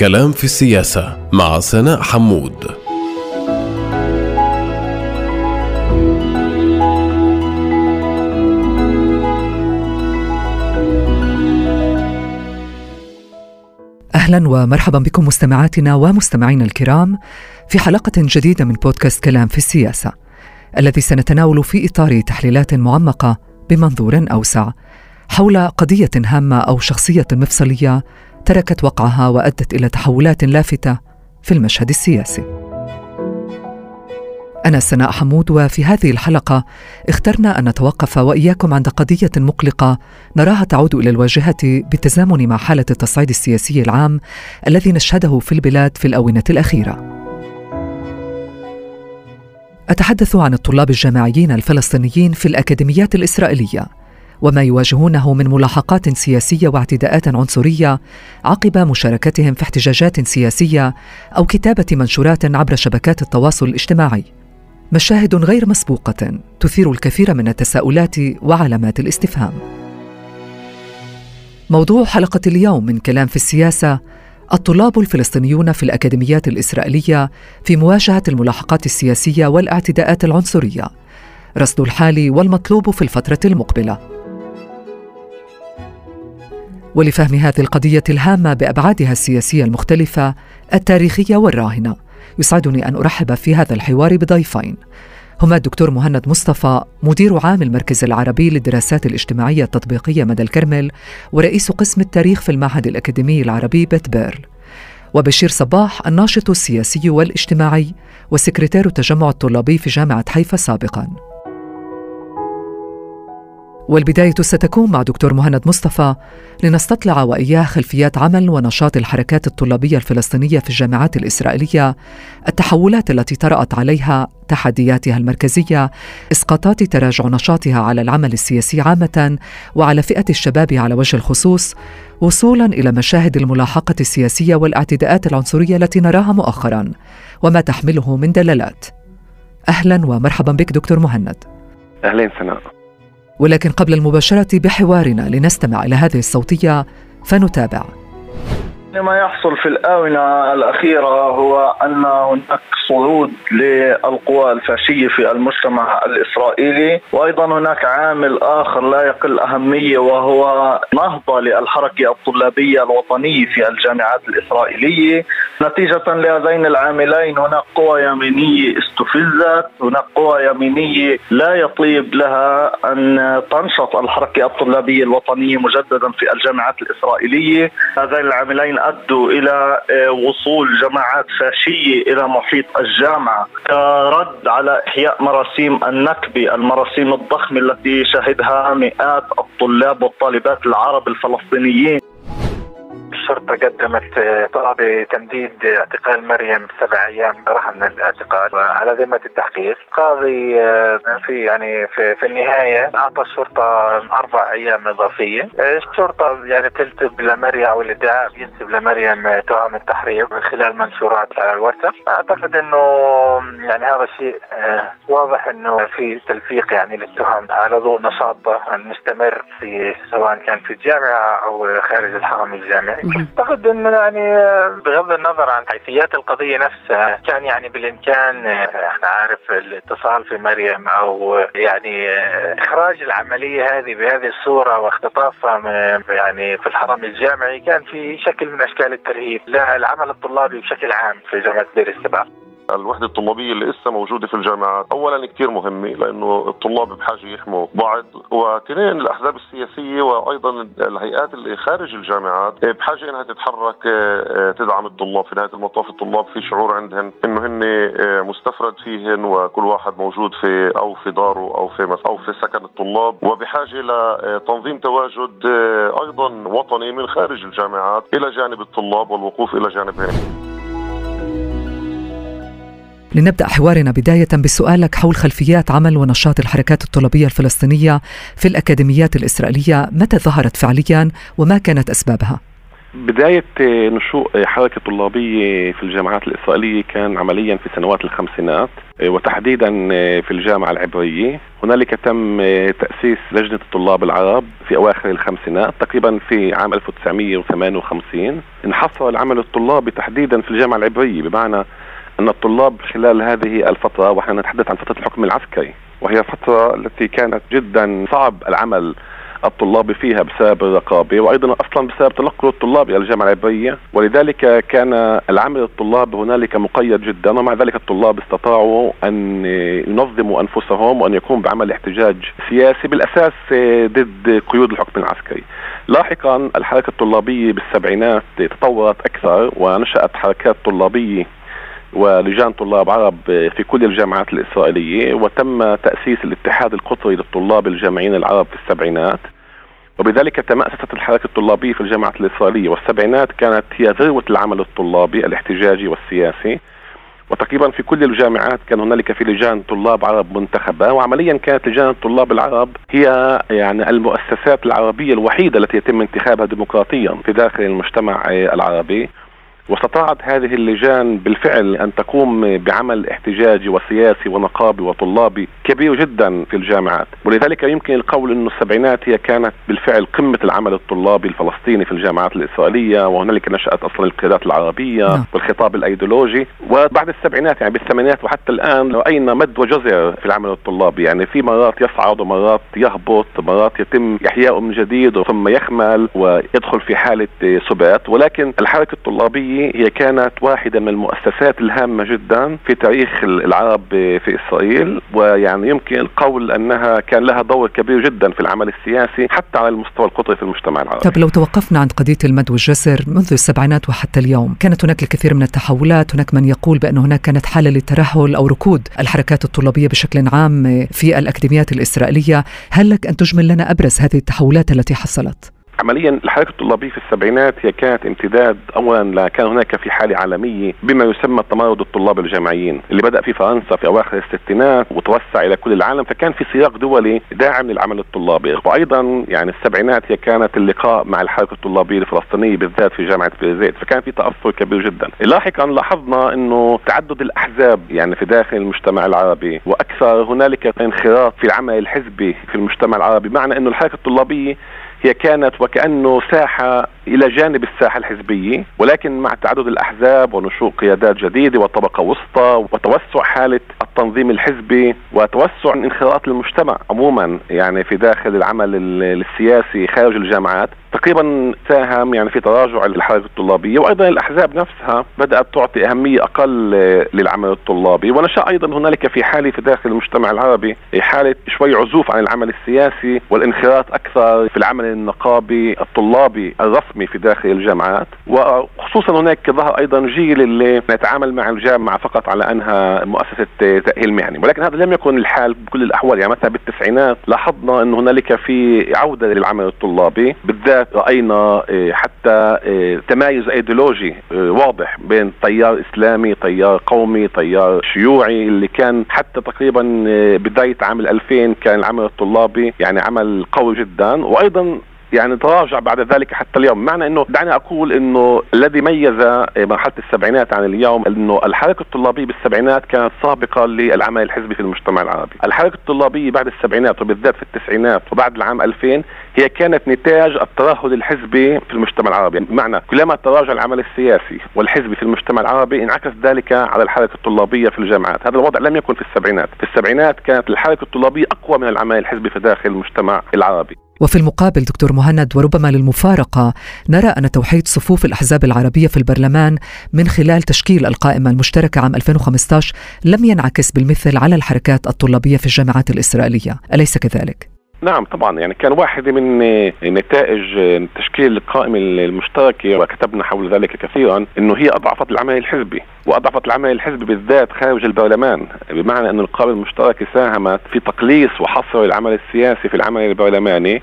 كلام في السياسة مع سناء حمود. أهلا ومرحبا بكم مستمعاتنا ومستمعينا الكرام في حلقة جديدة من بودكاست كلام في السياسة الذي سنتناول في إطار تحليلات معمقة بمنظور أوسع حول قضية هامة أو شخصية مفصلية تركت وقعها وأدت إلى تحولات لافتة في المشهد السياسي. أنا سناء حمود وفي هذه الحلقة اخترنا أن نتوقف وإياكم عند قضية مقلقة نراها تعود إلى الواجهة بالتزامن مع حالة التصعيد السياسي العام الذي نشهده في البلاد في الآونة الأخيرة. أتحدث عن الطلاب الجامعيين الفلسطينيين في الأكاديميات الإسرائيلية وما يواجهونه من ملاحقات سياسية واعتداءات عنصرية عقب مشاركتهم في احتجاجات سياسية أو كتابة منشورات عبر شبكات التواصل الاجتماعي. مشاهد غير مسبوقة تثير الكثير من التساؤلات وعلامات الاستفهام. موضوع حلقة اليوم من كلام في السياسة الطلاب الفلسطينيون في الأكاديميات الإسرائيلية في مواجهة الملاحقات السياسية والاعتداءات العنصرية. رصد الحال والمطلوب في الفترة المقبلة. ولفهم هذه القضية الهامة بأبعادها السياسية المختلفة التاريخية والراهنة. يسعدني أن أرحب في هذا الحوار بضيفين. هما الدكتور مهند مصطفى مدير عام المركز العربي للدراسات الاجتماعية التطبيقية مدى الكرمل ورئيس قسم التاريخ في المعهد الأكاديمي العربي بيت بيرل وبشير صباح الناشط السياسي والإجتماعي وسكرتير التجمع الطلابي في جامعة حيفا سابقا. والبداية ستكون مع دكتور مهند مصطفى لنستطلع وإياه خلفيات عمل ونشاط الحركات الطلابية الفلسطينية في الجامعات الإسرائيلية التحولات التي طرأت عليها تحدياتها المركزية إسقاطات تراجع نشاطها على العمل السياسي عامة وعلى فئة الشباب على وجه الخصوص وصولا إلى مشاهد الملاحقة السياسية والاعتداءات العنصرية التي نراها مؤخرا وما تحمله من دلالات. أهلا ومرحبا بك دكتور مهند. أهلين سناء ولكن قبل المباشرة بحوارنا لنستمع إلى هذه الصوتية فنتابع. ما يحصل في الآونة الأخيرة هو أن هناك صعود للقوى الفاشية في المجتمع الإسرائيلي وأيضا هناك عامل آخر لا يقل أهمية وهو نهضة للحركة الطلابية الوطنية في الجامعات الإسرائيلية. نتيجة لهذين العاملين هناك قوى يمينية استفزت هناك قوى يمينية لا يطيب لها أن تنشط الحركة الطلابية الوطنية مجددا في الجامعات الإسرائيلية. هذين العاملين أدوا إلى آه، وصول جماعات فاشية إلى محيط الجامعة كرد على إحياء مراسيم النكبة المراسيم الضخمة التي شهدها مئات الطلاب والطالبات العرب الفلسطينيين. الشرطة قدمت طلب تمديد اعتقال مريم سبع أيام رهن الاعتقال على ذمة التحقيق. قاضي آه، في يعني في, في النهاية أعطى الشرطة أربع أيام إضافية. الشرطة يعني تنسب لمريم أو الإدعاء ينسب لمريم تهم التحريض من خلال منشورات على الواتساب. أعتقد أنه يعني هذا الشيء آه، واضح أنه في تلفيق يعني للتهم على ضوء نشاطه المستمر في سواء كان في الجامعة أو خارج الحرم الجامعي. أعتقد انه يعني بغض النظر عن حيثيات القضية نفسها كان يعني بالإمكان إحنا عارف الاتصال في مريم أو يعني إخراج العملية هذه بهذه الصورة واختطافها يعني في الحرم الجامعي كان في شكل من أشكال الترهيب للعمل الطلابي بشكل عام في جامعة دير السباع. الوحدة الطلابية اللي لسه موجودة في الجامعات. اولا كثير مهمة لأنه الطلاب بحاجة يحموا بعض. واثنين الأحزاب السياسية وأيضا الهيئات اللي خارج الجامعات بحاجة إنها تتحرك آه، تدعم الطلاب. في نهاية المطاف الطلاب في شعور عندهم إنه هن آه، مستفرد فيهن وكل واحد موجود في أو في داره أو في أو في سكن الطلاب. وبحاجة لتنظيم تواجد آه، أيضا وطني من خارج الجامعات إلى جانب الطلاب والوقوف إلى جانبهم. لنبدأ حوارنا بداية بسؤالك حول خلفيات عمل ونشاط الحركات الطلابية الفلسطينية في الأكاديميات الإسرائيلية. متى ظهرت فعليا وما كانت أسبابها؟ بداية نشوء حركة طلابية في الجامعات الإسرائيلية كان عمليا في سنوات الخمسينات وتحديدا في الجامعة العبرية. هنالك تم تأسيس لجنة الطلاب العرب في أواخر الخمسينات تقريبا في عام 1958 انحصر العمل الطلابي تحديدا في الجامعة العبرية بمعنى أن الطلاب خلال هذه الفترة ونحن نتحدث عن فترة الحكم العسكري وهي فترة التي كانت جدا صعب العمل الطلاب فيها بسبب الرقابة وأيضا أصلا بسبب تنقل الطلاب إلى الجامعة العبرية ولذلك كان العمل الطلاب هنالك مقيد جدا ومع ذلك الطلاب استطاعوا أن ينظموا أنفسهم وأن يقوموا بعمل احتجاج سياسي بالأساس ضد قيود الحكم العسكري. لاحقا الحركة الطلابية بالسبعينات تطورت أكثر ونشأت حركات طلابية ولجان طلاب عرب في كل الجامعات الإسرائيلية وتم تأسيس الاتحاد القطري للطلاب الجامعيين العرب في السبعينات. وبذلك تمأسست الحركة الطلابية في الجامعات الإسرائيلية. والسبعينات كانت هي ذروة العمل الطلابي الاحتجاجي والسياسي. وتقريبا في كل الجامعات كان هنالك في لجان طلاب عرب منتخبة. وعمليا كانت لجان الطلاب العرب هي يعني المؤسسات العربية الوحيدة التي يتم انتخابها ديمقراطيا في داخل المجتمع العربي. واستطاعت هذه اللجان بالفعل أن تقوم بعمل احتجاجي وسياسي ونقابي وطلابي كبير جدا في الجامعات. ولذلك يمكن القول انه السبعينات هي كانت بالفعل قمة العمل الطلابي الفلسطيني في الجامعات الإسرائيلية وهنالك نشأت أصلا القيادات العربية نعم. والخطاب الأيديولوجي. وبعد السبعينات يعني بالثمانينات وحتى الآن راينا مد وجزر في العمل الطلابي؟ يعني في مرات يصعد ومرات يهبط مرات يتم احياؤه من جديد ثم يخمل ويدخل في حالة سبات. ولكن الحركة هي كانت واحدة من المؤسسات الهامة جدا في تاريخ العرب في إسرائيل ويعني يمكن القول أنها كان لها دور كبير جدا في العمل السياسي حتى على المستوى القطري في المجتمع العربي طب لو توقفنا عند قضية المد والجسر منذ السبعينات وحتى اليوم كانت هناك الكثير من التحولات هناك من يقول بأن هناك كانت حالة للترهل أو ركود الحركات الطلابية بشكل عام في الأكاديميات الإسرائيلية هل لك أن تجمل لنا أبرز هذه التحولات التي حصلت؟ عمليا الحركة الطلابية في السبعينات هي كانت امتداد اولا كان هناك في حالة عالمية بما يسمى تمرد الطلاب الجامعيين اللي بدأ في فرنسا في أواخر الستينات وتوسع إلى كل العالم فكان في سياق دولي داعم للعمل الطلابي. وأيضا يعني السبعينات هي كانت اللقاء مع الحركة الطلابية الفلسطينية بالذات في جامعة بيرزيت فكان في تأثر كبير جدا. لاحقا لاحظنا إنه تعدد الأحزاب يعني في داخل المجتمع العربي وأكثر هنالك انخراط في العمل الحزبي في المجتمع العربي معنى إنه الحركة الطلابية هي كانت وكأنه ساحة إلى جانب الساحة الحزبية ولكن مع تعدد الأحزاب ونشوء قيادات جديدة وطبقة وسطى وتوسع حالة التنظيم الحزبي وتوسع انخراط المجتمع عموما يعني في داخل العمل السياسي خارج الجامعات تقريبا ساهم يعني في تراجع الحركه الطلابية وأيضا الأحزاب نفسها بدأت تعطي أهمية أقل للعمل الطلابي ونشأ أيضا هنالك في حالة في داخل المجتمع العربي حالة شوي عزوف عن العمل السياسي والانخراط أكثر في العمل النقابي الطلابي الرسمي. في داخل الجامعات وخصوصا هناك ظهر أيضا جيل اللي يتعامل مع الجامعة فقط على أنها مؤسسة تأهيل مهني ولكن هذا لم يكن الحال بكل الأحوال. يعني مثلا بالتسعينات لاحظنا إنه هنالك في عودة للعمل الطلابي بالذات رأينا آه، حتى آه، تمايز إيديولوجي آه، واضح بين تيار إسلامي تيار قومي تيار شيوعي اللي كان حتى تقريبا بداية عام 2000 كان العمل الطلابي يعني عمل قوي جدا. وأيضا يعني تراجع بعد ذلك حتى اليوم. معنى إنه دعني أقول إنه الذي ميز مرحلة السبعينات عن اليوم إنه الحركة الطلابية بالسبعينات كانت سابقة للعمل الحزبي في المجتمع العربي. الحركة الطلابية بعد السبعينات وبالذات في التسعينات وبعد العام 2000 هي كانت نتاج الترهل الحزبي في المجتمع العربي. بمعنى كلما تراجع العمل السياسي والحزبي في المجتمع العربي انعكس ذلك على الحركة الطلابية في الجامعات. هذا الوضع لم يكن في السبعينات. في السبعينات كانت الحركة الطلابية أقوى من العمل الحزبي في داخل المجتمع العربي. وفي المقابل دكتور مهند وربما للمفارقة نرى أن توحيد صفوف الأحزاب العربية في البرلمان من خلال تشكيل القائمة المشتركة عام 2015 لم ينعكس بالمثل على الحركات الطلابية في الجامعات الإسرائيلية أليس كذلك؟ نعم طبعا. يعني كان واحدة من نتائج تشكيل القائمة المشتركة وكتبنا حول ذلك كثيرا إنه هي أضعفت العمل الحزبي وأضعفت العمل الحزبي بالذات خارج البرلمان بمعنى إنه القائمة المشتركة ساهمت في تقليص وحصر العمل السياسي في العمل البرلماني.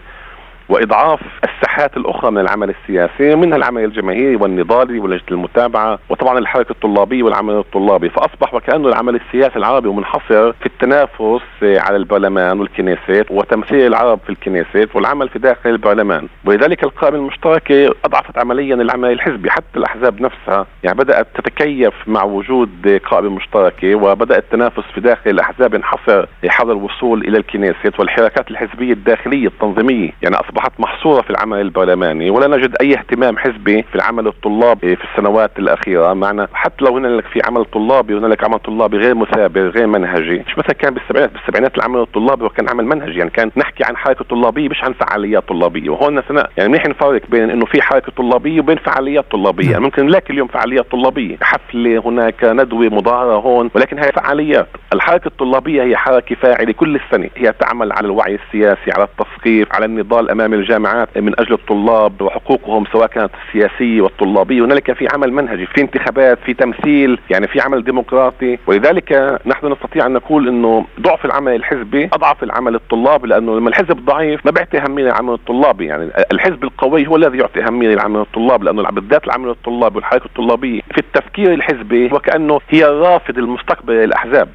وإضعاف الساحات الأخرى من العمل السياسي منها العمل الجماهيري والنضالي ولجنة المتابعة وطبعا الحركة الطلابية والعمل الطلابي. فأصبح وكانه العمل السياسي العربي منحصر في التنافس على البرلمان والكنيست وتمثيل العرب في الكنيست والعمل في داخل البرلمان. ولذلك القائمة المشتركة أضعفت عمليا العمل الحزبي. حتى الأحزاب نفسها يعني بدأت تتكيف مع وجود قائمة مشتركة وبدأ التنافس في داخل الأحزاب ينحصر حظر الوصول إلى الكنيست والحركات الحزبية الداخلية التنظيمية. يعني أصبحت محصورة في العمل البرلماني ولا نجد أي اهتمام حزبي في العمل الطلابي في السنوات الأخيرة. معنا حتى لو هنالك في عمل طلابي وهنالك عمل طلابي غير مثابر غير منهجي. مش مثلا كان بالسبعينات بالسبعينات العمل الطلابي وكان عمل منهجي. يعني كان نحكي عن حركة طلابية مش عن فعاليات طلابية. وهون سنة يعني منيح نفرق بين إنه في حركة طلابية وبين فعاليات طلابية. يعني ممكن نلاقي اليوم فعاليات طلابية. حفلة هناك ندوة مظاهره هون ولكن هي فعاليات. الحركة الطلابية هي حركة فاعلة كل السنة. هي تعمل على الوعي السياسي على التثقيف على النضال امام الجامعات من أجل الطلاب وحقوقهم سواء كانت السياسية والطلابية. هنالك في عمل منهجي في انتخابات في تمثيل يعني في عمل ديمقراطي. ولذلك نحن نستطيع أن نقول إنه ضعف العمل الحزبي أضعف العمل الطلابي لأنه لما الحزب ضعيف ما بيعطي أهمية للعمل الطلابي. يعني الحزب القوي هو الذي يعطي أهمية للعمل الطلابي لأنه بالذات العمل الطلابي والحركة الطلابية في التفكير الحزبي وكانه هي الرافد المستقبلي للأحزاب.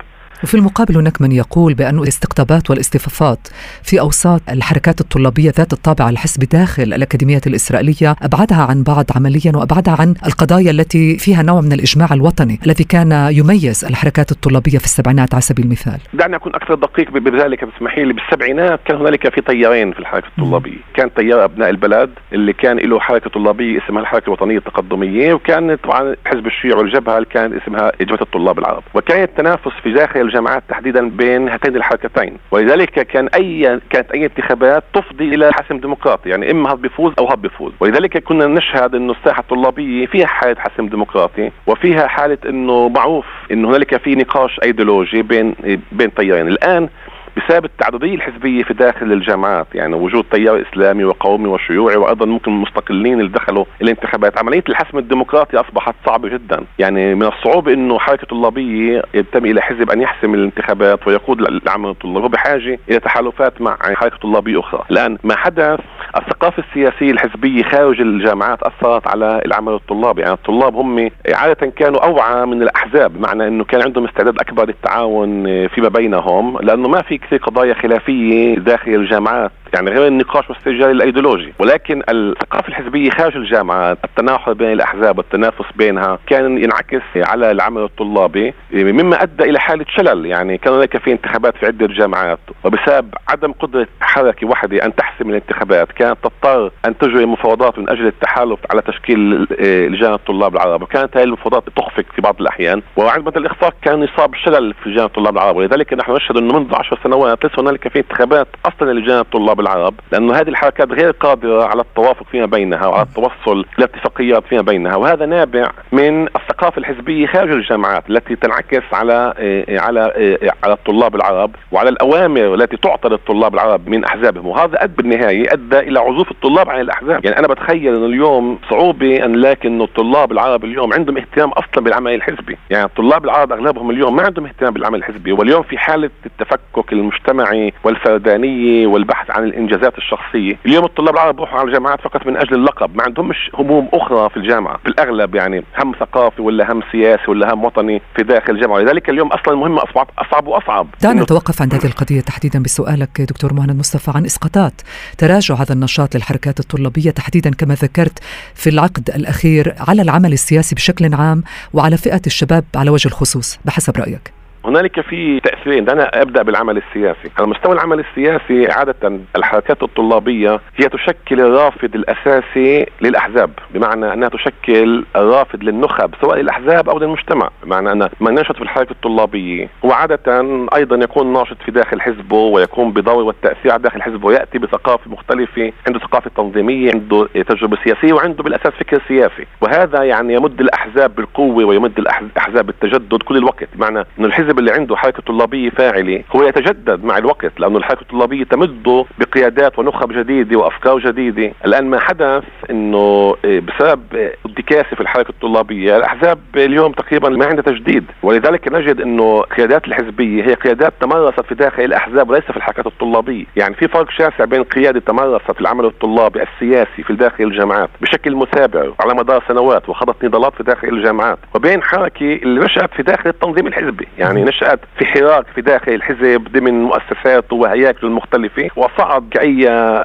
وفي المقابل هناك من يقول بأن الاستقطابات والاصطفافات في أوساط الحركات الطلابية ذات الطابع الحزبي داخل الأكاديمية الإسرائيلية أبعدها عن بعض عمليا وأبعدها عن القضايا التي فيها نوع من الإجماع الوطني الذي كان يميز الحركات الطلابية في السبعينات على سبيل المثال. دعني أكون أكثر دقيق بذلك بسمحي لي بالسبعينات كان هنالك في تيارين في الحركة الطلابية. كان تيار أبناء البلد اللي كان له حركة طلابية اسمها الحركة الوطنية التقدمية وكان طبعا حزب الشيوع والجبهة اللي كان اسمها جبهة الطلاب العرب. وكان التنافس في داخل الجامعات تحديدا بين هاتين الحركتين. ولذلك كان اي كانت أي انتخابات تفضي إلى حسم ديمقراطي. يعني إما هذا بيفوز أو هذا بيفوز ولذلك كنا نشهد إنه الساحة الطلابية فيها حالة حسم ديمقراطي وفيها حالة إنه معروف انه هنالك في نقاش أيديولوجي بين بين تيارين الآن بسبب التعددية الحزبية في داخل الجامعات يعني وجود تيار إسلامي وقومي وشيوعي وأيضا ممكن مستقلين اللي دخلوا الانتخابات. عملية الحسم الديمقراطي أصبحت صعبة جدا. يعني من الصعوبة إنه حركة طلابيه ينتمي إلى حزب أن يحسم الانتخابات ويقود العمل الطلابي وبحاجه إلى تحالفات مع حركة طلابيه أخرى. الآن ما حدث الثقافة السياسية الحزبية خارج الجامعات أثرت على العمل الطلابي يعني الطلاب هم عادة كانوا أوعى من الأحزاب بمعنى إنه كان عندهم استعداد أكبر للتعاون فيما بينهم لأنه ما في كثير قضايا خلافية داخل الجامعات. يعني غير النقاش والسجال الايديولوجي. ولكن الثقافة الحزبية خارج الجامعات التناحر بين الأحزاب والتنافس بينها كان ينعكس على العمل الطلابي مما أدى إلى حالة شلل. يعني كان هناك في انتخابات في عدة جامعات وبسبب عدم قدرة حركة واحدة أن تحسم الانتخابات كانت تضطر أن تجري مفاوضات من أجل التحالف على تشكيل لجان الطلاب العرب. وكانت هذه المفاوضات تخفق في بعض الأحيان. وعندما الإخفاق كان يصاب شلل في لجان الطلاب العرب. ولذلك نحن نشهد أنه منذ عشر سنوات ليس هنالك في انتخابات أصلا لجان الطلاب العرب لأنه هذه الحركات غير قادره على التوافق فيما بينها وعلى التوصل إلى اتفاقيات فيما بينها وهذا نابع من الثقافة الحزبية خارج الجامعات التي تنعكس على إيه، على إيه، على الطلاب العرب وعلى الأوامر التي تعطى للطلاب العرب من أحزابهم. وهذا أدى بالنهاية أدى إلى عزوف الطلاب عن الأحزاب. يعني أنا بتخيل انه اليوم صعوبة أن لكن الطلاب العرب اليوم عندهم اهتمام أصلا بالعمل الحزبي. يعني الطلاب العرب أغلبهم اليوم ما عندهم اهتمام بالعمل الحزبي. واليوم في حالة التفكك المجتمعي والفردانية والبحث عن الإنجازات الشخصية اليوم الطلاب العرب بيروحوا على الجامعات فقط من أجل اللقب. ما عندهمش هموم أخرى في الجامعة. في الأغلب يعني هم ثقافي ولا هم سياسي ولا هم وطني في داخل الجامعة. لذلك اليوم أصلا المهمه اصبحت أصعب وأصعب. دعنا نتوقف عند هذه القضية تحديدا بسؤالك دكتور مهند مصطفى عن إسقاطات تراجع هذا النشاط للحركات الطلابية تحديدا كما ذكرت في العقد الأخير على العمل السياسي بشكل عام وعلى فئة الشباب على وجه الخصوص بحسب رأيك. هنالك في تأثيرين. أنا أبدأ بالعمل السياسي. على مستوى العمل السياسي عادة الحركات الطلابية هي تشكل الرافد الأساسي للأحزاب بمعنى أنها تشكل الرافد للنخب سواء للأحزاب أو للمجتمع. بمعنى أن من نشط في الحركة الطلابية هو عادة أيضا يكون ناشط في داخل حزبه ويقوم بدور والتأثير على داخل حزبه ويأتي بثقافة مختلفة عنده ثقافة تنظيمية عنده تجربة سياسية وعنده بالأساس فكر سياسي. وهذا يعني يمد الأحزاب بالقوة ويمد الأحزاب بالتجدد كل الوقت. بمعنى إنه الحزب الحزب اللي عنده حركة طلابية فاعلة هو يتجدد مع الوقت لأنه الحركة الطلابية تمد بقيادات ونخب جديدة وأفكار جديدة. الآن ما حدث إنه آه، بسبب انتكاسة في الحركة الطلابية. الأحزاب اليوم تقريبا ما عندها تجديد. ولذلك نجد إنه قيادات الحزبية هي قيادات تمرست في داخل الأحزاب وليس في الحركات الطلابية. يعني في فرق شاسع بين قيادة تمرست في العمل الطلابي السياسي في داخل الجامعات بشكل متابع على مدار سنوات وخضت نضالات في داخل الجامعات وبين حركة اللي نشأت في داخل التنظيم الحزبي. يعني نشأت في حراك في داخل الحزب ضمن مؤسساته وهياكله المختلفه وصعد كاي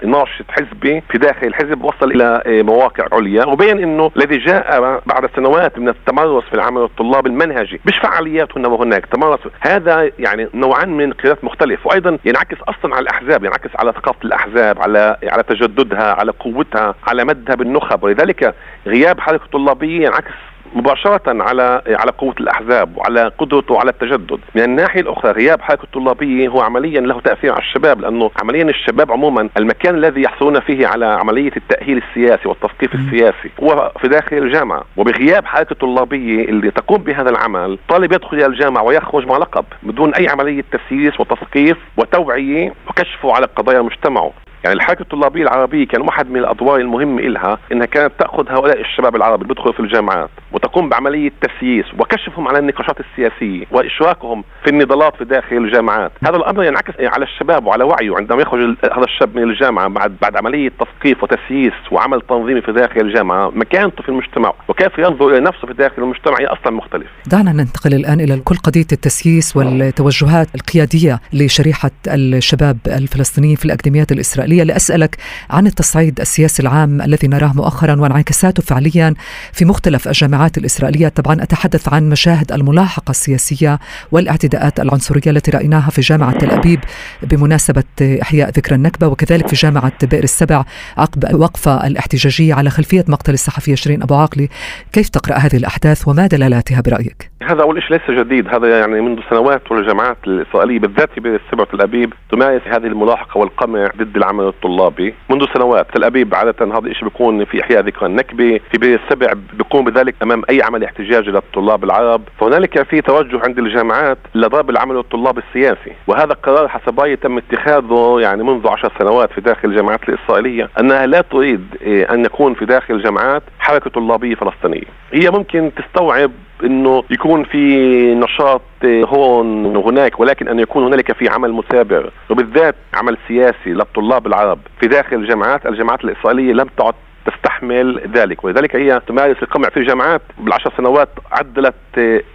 ناشط حزبي في داخل الحزب وصل إلى مواقع عليا وبين إنه الذي جاء بعد سنوات من التمرس في العمل الطلابي المنهجي مش فعاليات هنا وهناك تمرس. هذا يعني نوعان من قيادات مختلف وأيضا ينعكس أصلا على الأحزاب ينعكس على ثقافة الأحزاب على على تجددها على قوتها على مدها بالنخب. ولذلك غياب حركة طلابيه ينعكس مباشرة على على قوة الأحزاب وعلى قدرته على التجدد، من الناحية الأخرى غياب حركة الطلابية هو عمليا له تأثير على الشباب لأنه عمليا الشباب عموما المكان الذي يحصلون فيه على عملية التأهيل السياسي والتثقيف السياسي هو في داخل الجامعة، وبغياب حركة الطلابية اللي تقوم بهذا العمل، طالب يدخل إلى الجامعة ويخرج مع لقب بدون أي عملية تسييس وتثقيف وتوعية وكشفه على قضايا مجتمعه، يعني الحركه الطلابيه العربيه كان واحد من الأدوار المهمة لها إنها كانت تأخذ هؤلاء الشباب العرب اللي بيدخلوا في الجامعات. وتقوم بعملية تسييس وكشفهم على النقاشات السياسية واشراكهم في النضالات في داخل الجامعات، هذا الأمر ينعكس على الشباب وعلى وعيه. عندما يخرج هذا الشاب من الجامعة بعد بعد عملية تثقيف وتسييس وعمل تنظيمي في داخل الجامعة، مكانته في المجتمع وكيف ينظر إلى نفسه في داخل المجتمع هي أصلا مختلف. دعنا ننتقل الآن إلى كل قضية التسييس والتوجهات القيادية لشريحة الشباب الفلسطينيين في الأكاديميات الإسرائيلية. لأسألك عن التصعيد السياسي العام الذي نراه مؤخرا وانعكاساته فعليا في مختلف الجامعات الإسرائيلية، طبعا أتحدث عن مشاهد الملاحقة السياسية والاعتداءات العنصرية التي رأيناها في جامعة تل أبيب بمناسبة إحياء ذكرى النكبة وكذلك في جامعة بئر السبع عقب وقفه الاحتجاجية على خلفية مقتل الصحفيه شيرين أبو عاقله، كيف تقرأ هذه الأحداث وما دلالاتها برأيك؟ هذا أول شيء ليس جديد، هذا يعني منذ سنوات والجامعات الإسرائيلية بالذات بئر السبع وتل أبيب تمارس هذه الملاحقة والقمع ضد العمل الطلابي. منذ سنوات تل أبيب عادة هذا الشيء بيكون في إحياء ذكرى النكبة في بئر السبع بيقوم بذلك أمام أي عمل احتجاجي للطلاب العرب فهنالك في توجه عند الجامعات لضرب العمل الطلاب السياسي. وهذا القرار حسب رايي تم اتخاذه يعني منذ عشر سنوات في داخل الجامعات الإسرائيلية أنها لا تريد أن يكون في داخل الجامعات حركة طلابية فلسطينية. هي ممكن تستوعب إنه يكون في نشاط هون وهناك ولكن أن يكون هنالك في عمل مثابر وبالذات عمل سياسي للطلاب العرب. في داخل الجامعات الجامعات الإسرائيلية لم تعد تستحمل ذلك. ولذلك هي تمارس القمع في الجامعات بالعشر سنوات عدلت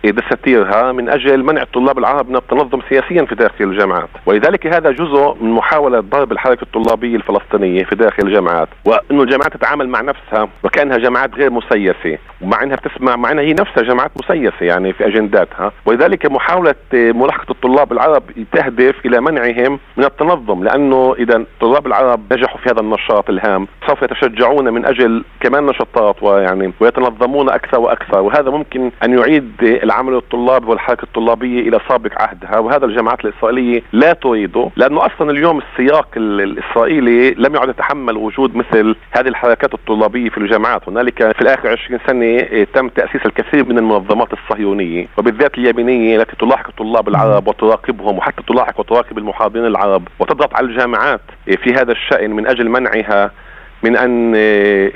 دساتيرها من أجل منع الطلاب العرب من التنظم سياسيا في داخل الجامعات. ولذلك هذا جزء من محاولة ضرب الحركة الطلابية الفلسطينية في داخل الجامعات. وإنه الجامعات تتعامل مع نفسها وكأنها جامعات غير مسيسة. ومع إنها بتسمع مع إنها هي نفسها جامعات مسيسة يعني في أجنداتها. ولذلك محاولة ملاحقة الطلاب العرب تهدف إلى منعهم من التنظم. لأنه إذا الطلاب العرب نجحوا في هذا النشاط الهام سوف يتشجعون من أجل كمان نشاطات ويعني ويتنظمون أكثر وأكثر. وهذا ممكن أن يعيد العمل الطلابي والحركة الطلابية إلى سابق عهدها. وهذا الجامعات الإسرائيلية لا تريده لأنه أصلا اليوم السياق الإسرائيلي لم يعد يتحمل وجود مثل هذه الحركات الطلابية في الجامعات هنالك في الآخر 20 سنة تم تأسيس الكثير من المنظمات الصهيونية. وبالذات اليمينية التي تلاحق الطلاب العرب وتراقبهم وحتى تلاحق وتراقب المحاضرين العرب. وتضغط على الجامعات في هذا الشأن من أجل منعها من أن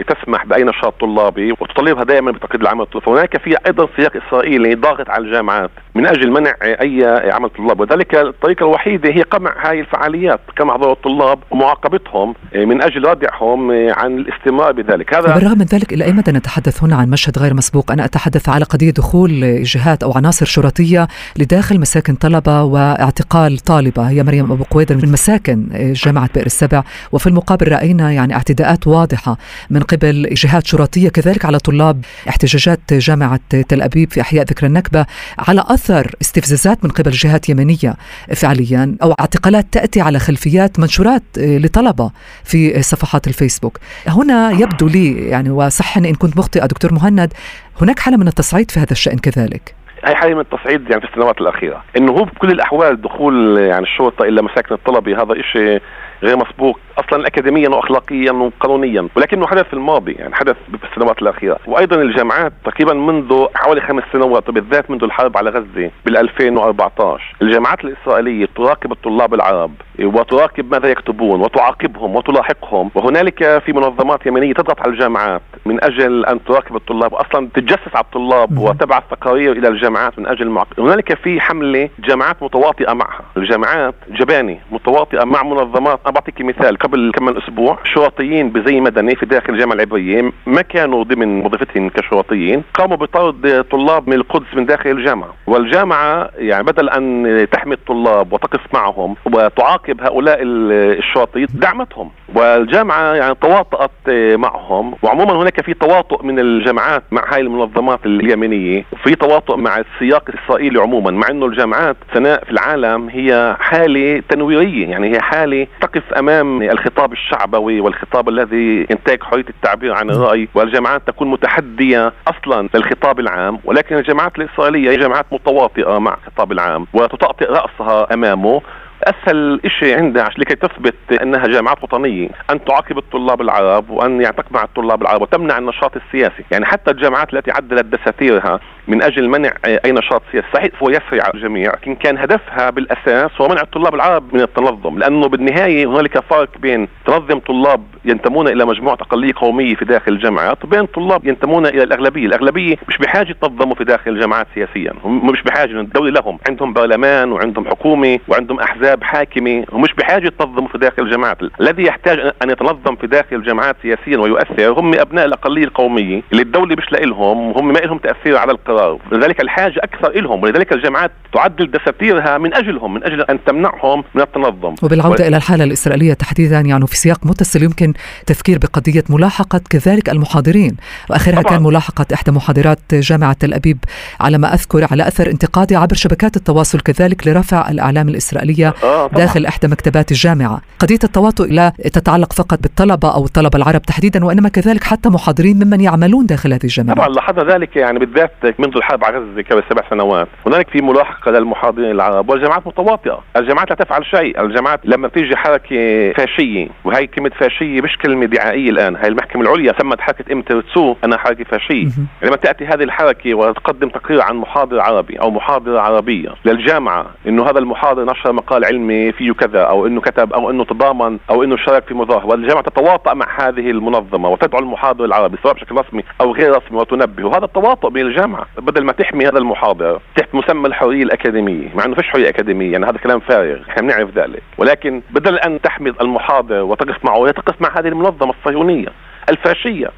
تسمح بأي نشاط طلابي وتطالبها دائما بتقييد العمل الطلابي. فهناك في أيضا سياق اسرائيلي ضاغط على الجامعات من أجل منع أي عمل طلاب. وذلك الطريقة الوحيدة هي قمع هذه الفعاليات. كما هذول الطلاب ومعاقبتهم من أجل ردعهم عن الاستمرار بذلك. هذا بالرغم من ذلك إلى أي مدى نتحدث هنا عن مشهد غير مسبوق؟ أنا أتحدث على قضية دخول جهات أو عناصر شرطية لداخل مساكن طلبة واعتقال طالبة. هي مريم أبو قويدر من مساكن جامعة بئر السبع. وفي المقابل رأينا يعني اعتداءات واضحة. من قبل جهات شرطية كذلك على طلاب احتجاجات جامعة تل أبيب في أحياء ذكرى النكبة على أثر استفزازات من قبل جهات يمنية فعليا أو اعتقالات تأتي على خلفيات منشورات لطلبة في صفحات الفيسبوك. هنا يبدو لي يعني وصحني إن كنت مخطئة دكتور مهند. هناك حالة من التصعيد في هذا الشأن كذلك؟ هي حالة من التصعيد يعني في السنوات الأخيرة. إنه هو بكل الأحوال دخول يعني الشرطة إلى مساكن الطلبة هذا شيء غير مسبوق أصلا اكاديميا واخلاقيا وقانونيا ولكنه حدث في الماضي يعني حدث في السنوات الأخيرة. وأيضا الجامعات تقريبا منذ حوالي خمس سنوات وبالذات منذ الحرب على غزة بال 2014 الجامعات الإسرائيلية تراقب الطلاب العرب وتراقب ماذا يكتبون وتعاقبهم وتلاحقهم. وهنالك في منظمات يمنية تضغط على الجامعات من أجل أن تراقب الطلاب أصلا تتجسس على الطلاب وتبعث تقارير إلى الجامعات من أجل المعاقب. هنالك في حملة جامعات متواطئة معها. الجامعات جباني متواطئة مع منظمات أنا بعطيك مثال. قبل كم من أسبوع شرطيين بزي مدني في داخل الجامعة العبرية ما كانوا ضمن وظيفتهم كشرطيين قاموا بطرد طلاب من القدس من داخل الجامعة والجامعة يعني بدل أن تحمي الطلاب وتقف معهم وتعاقب هؤلاء الشرطيين دعمتهم. والجامعة يعني تواطأت معهم. وعموما هناك في تواطؤ من الجامعات مع هاي المنظمات اليمنيه وفي تواطؤ مع السياق الإسرائيلي عموما مع إنه الجامعات سناء في العالم هي حالة تنويرية يعني هي حالة تقف أمام الخطاب الشعبوي والخطاب الذي إنتاج حريه التعبير عن الرأي والجامعات تكون متحدية أصلا للخطاب العام ولكن الجامعات الإسرائيلية هي جامعات متواطئة مع الخطاب العام وتطأطئ رأسها أمامه. أسهل شيء عندها لكي تثبت إنها جامعات وطنية أن تعاقب الطلاب العرب وأن يعني تقمع الطلاب العرب وتمنع النشاط السياسي، يعني حتى الجامعات التي عدلت دساتيرها من أجل منع أي نشاط سياسي، صحيح هو يسري على الجميع، لكن كان هدفها بالأساس هو منع الطلاب العرب من التنظم، لأنه بالنهاية هنالك فرق بين تنظم طلاب ينتمون إلى مجموعة أقلية قومية في داخل الجامعات وبين طلاب ينتمون إلى الأغلبية، الأغلبية مش بحاجة يتنظموا في داخل الجامعات سياسيا، هم مش بحاجة. الدولة لهم، عندهم برلمان وعندهم حكومة وعندهم أحزاب حاكمه ومش بحاجة يتنظموا في داخل الجامعات، الذي يحتاج أن يتنظم في داخل الجامعات سياسيا ويؤثر هم أبناء الأقلية القومية اللي الدولة مش لهم وهم ما لهم تأثير على القرار، لذلك الحاجة أكثر لهم ولذلك الجامعات تعدل دساتيرها من أجلهم من أجل أن تمنعهم من التنظم. وبالعودة و... إلى الحالة الإسرائيلية تحديدا يعني في سياق متصل يمكن تفكير بقضية ملاحقة كذلك المحاضرين وآخرها طبعا. كان ملاحقة إحدى محاضرات جامعة تل أبيب على ما أذكر على أثر انتقادي عبر شبكات التواصل كذلك لرفع الإعلام الإسرائيلية آه داخل إحدى مكتبات الجامعة، قضية التواطؤ لا تتعلق فقط بالطلبة أو الطلبه العرب تحديدا وإنما كذلك حتى محاضرين ممن يعملون داخل هذه الجامعات. طبعا لاحظنا ذلك يعني بالذات منذ الحرب على غزة قبل سبع سنوات، هنالك في ملاحقة للمحاضرين العرب والجامعات متواطئة، الجامعات لا تفعل شيء، الجامعات لما تيجي حركة فاشية وهي كلمة فاشية مش كلمة دعائية الآن، هاي المحكمة العليا سمت حركة ام ترتسو أنها حركة فاشية، لما تأتي هذه الحركة وتقدم تقرير عن محاضر عربي أو محاضرة عربية للجامعة إنه هذا المحاضر نشر مقال علمي فيه كذا أو إنه كتب أو إنه تضامن أو إنه شارك في مظاهره والجامعة تتواطأ مع هذه المنظمة وتدعو المحاضر العربي سواء بشكل رسمي أو غير رسمي وتنبه. وهذا التواطؤ بين الجامعة بدل ما تحمي هذا المحاضر تحت مسمى الحرية الأكاديمية مع إنه فيش حرية أكاديمية يعني هذا كلام فارغ إحنا بنعرف ذلك. ولكن بدل أن تحمي المحاضر وتقف معه تقف مع هذه المنظمة الصهيونية الفاشية